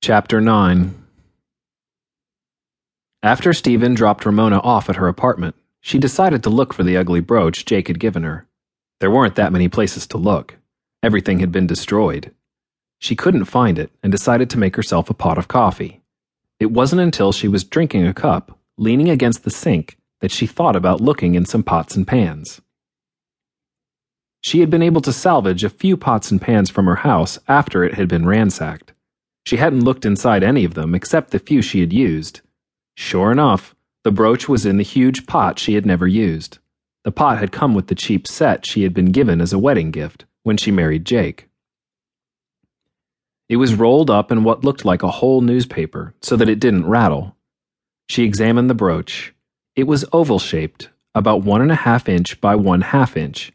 Chapter 9 After Stephen dropped Ramona off at her apartment, she decided to look for the ugly brooch Jake had given her. There weren't that many places to look. Everything had been destroyed. She couldn't find it and decided to make herself a pot of coffee. It wasn't until she was drinking a cup, leaning against the sink, that she thought about looking in some pots and pans. She had been able to salvage a few pots and pans from her house after it had been ransacked. She hadn't looked inside any of them except the few she had used. Sure enough, the brooch was in the huge pot she had never used. The pot had come with the cheap set she had been given as a wedding gift when she married Jake. It was rolled up in what looked like a whole newspaper so that it didn't rattle. She examined the brooch. It was oval shaped, about one and a half inch by one half inch.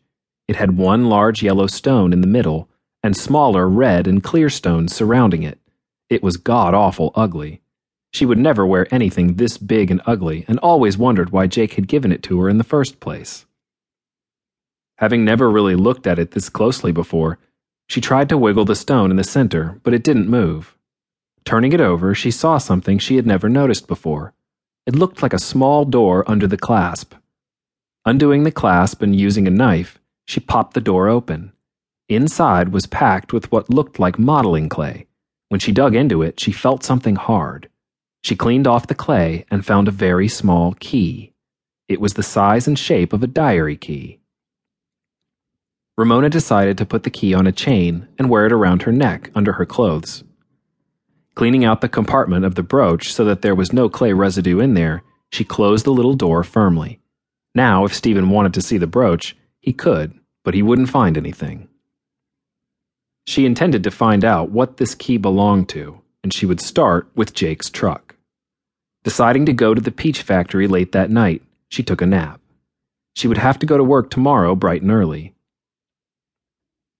It had one large yellow stone in the middle and smaller red and clear stones surrounding it. It was god awful ugly. She would never wear anything this big and ugly and always wondered why Jake had given it to her in the first place. Having never really looked at it this closely before, she tried to wiggle the stone in the center, but it didn't move. Turning it over, she saw something she had never noticed before. It looked like a small door under the clasp. Undoing the clasp and using a knife, she popped the door open. Inside was packed with what looked like modeling clay. When she dug into it, she felt something hard. She cleaned off the clay and found a very small key. It was the size and shape of a diary key. Ramona decided to put the key on a chain and wear it around her neck under her clothes. Cleaning out the compartment of the brooch so that there was no clay residue in there, she closed the little door firmly. Now, if Stephen wanted to see the brooch, he could, but he wouldn't find anything. She intended to find out what this key belonged to, and she would start with Jake's truck. Deciding to go to the peach factory late that night, she took a nap. She would have to go to work tomorrow bright and early.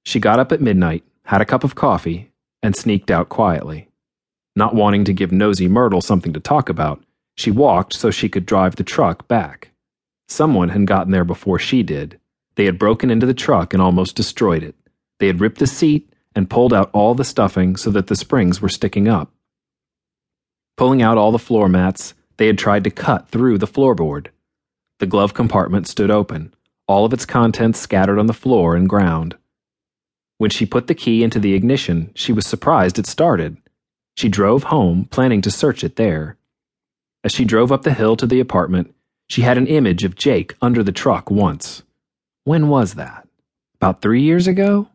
She got up at midnight, had a cup of coffee, and sneaked out quietly. Not wanting to give Nosy Myrtle something to talk about, she walked so she could drive the truck back. Someone had gotten there before she did. They had broken into the truck and almost destroyed it. They had ripped the seat and pulled out all the stuffing so that the springs were sticking up. Pulling out all the floor mats, they had tried to cut through the floorboard. The glove compartment stood open, all of its contents scattered on the floor and ground. When she put the key into the ignition, she was surprised it started. She drove home, planning to search it there. As she drove up the hill to the apartment, she had an image of Jake under the truck once. When was that? About three years ago?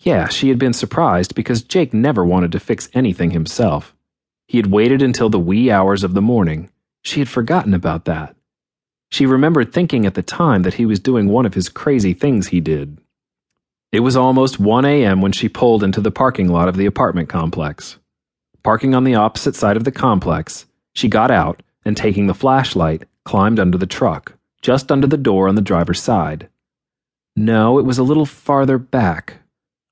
Yeah, she had been surprised because Jake never wanted to fix anything himself. He had waited until the wee hours of the morning. She had forgotten about that. She remembered thinking at the time that he was doing one of his crazy things he did. It was almost 1 a.m. when she pulled into the parking lot of the apartment complex. Parking on the opposite side of the complex, she got out and, taking the flashlight, climbed under the truck, just under the door on the driver's side. No, it was a little farther back.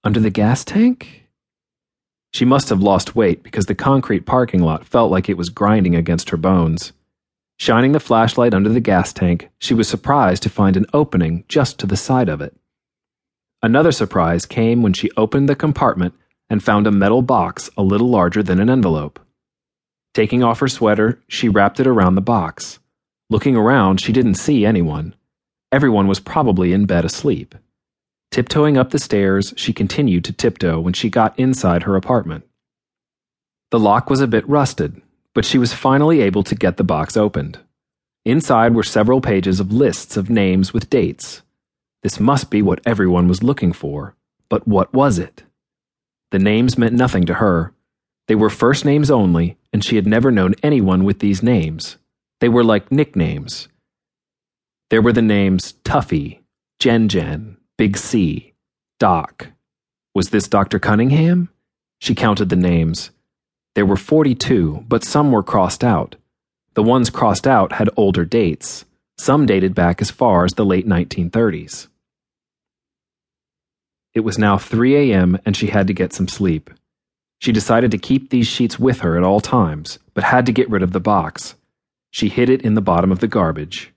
Under the gas tank? She must have lost weight because the concrete parking lot felt like it was grinding against her bones. Shining the flashlight under the gas tank, she was surprised to find an opening just to the side of it. Another surprise came when she opened the compartment and found a metal box a little larger than an envelope. Taking off her sweater, she wrapped it around the box. Looking around, she didn't see anyone. Everyone was probably in bed asleep. Tiptoeing up the stairs, she continued to tiptoe when she got inside her apartment. The lock was a bit rusted, but she was finally able to get the box opened. Inside were several pages of lists of names with dates. This must be what everyone was looking for. But what was it? The names meant nothing to her. They were first names only, and she had never known anyone with these names. They were like nicknames. There were the names Tuffy, Jen Jen, Big C, Doc. Was this Dr. Cunningham? She counted the names. There were 42, but some were crossed out. The ones crossed out had older dates. Some dated back as far as the late 1930s. It was now 3 a.m., and she had to get some sleep. She decided to keep these sheets with her at all times, but had to get rid of the box. She hid it in the bottom of the garbage.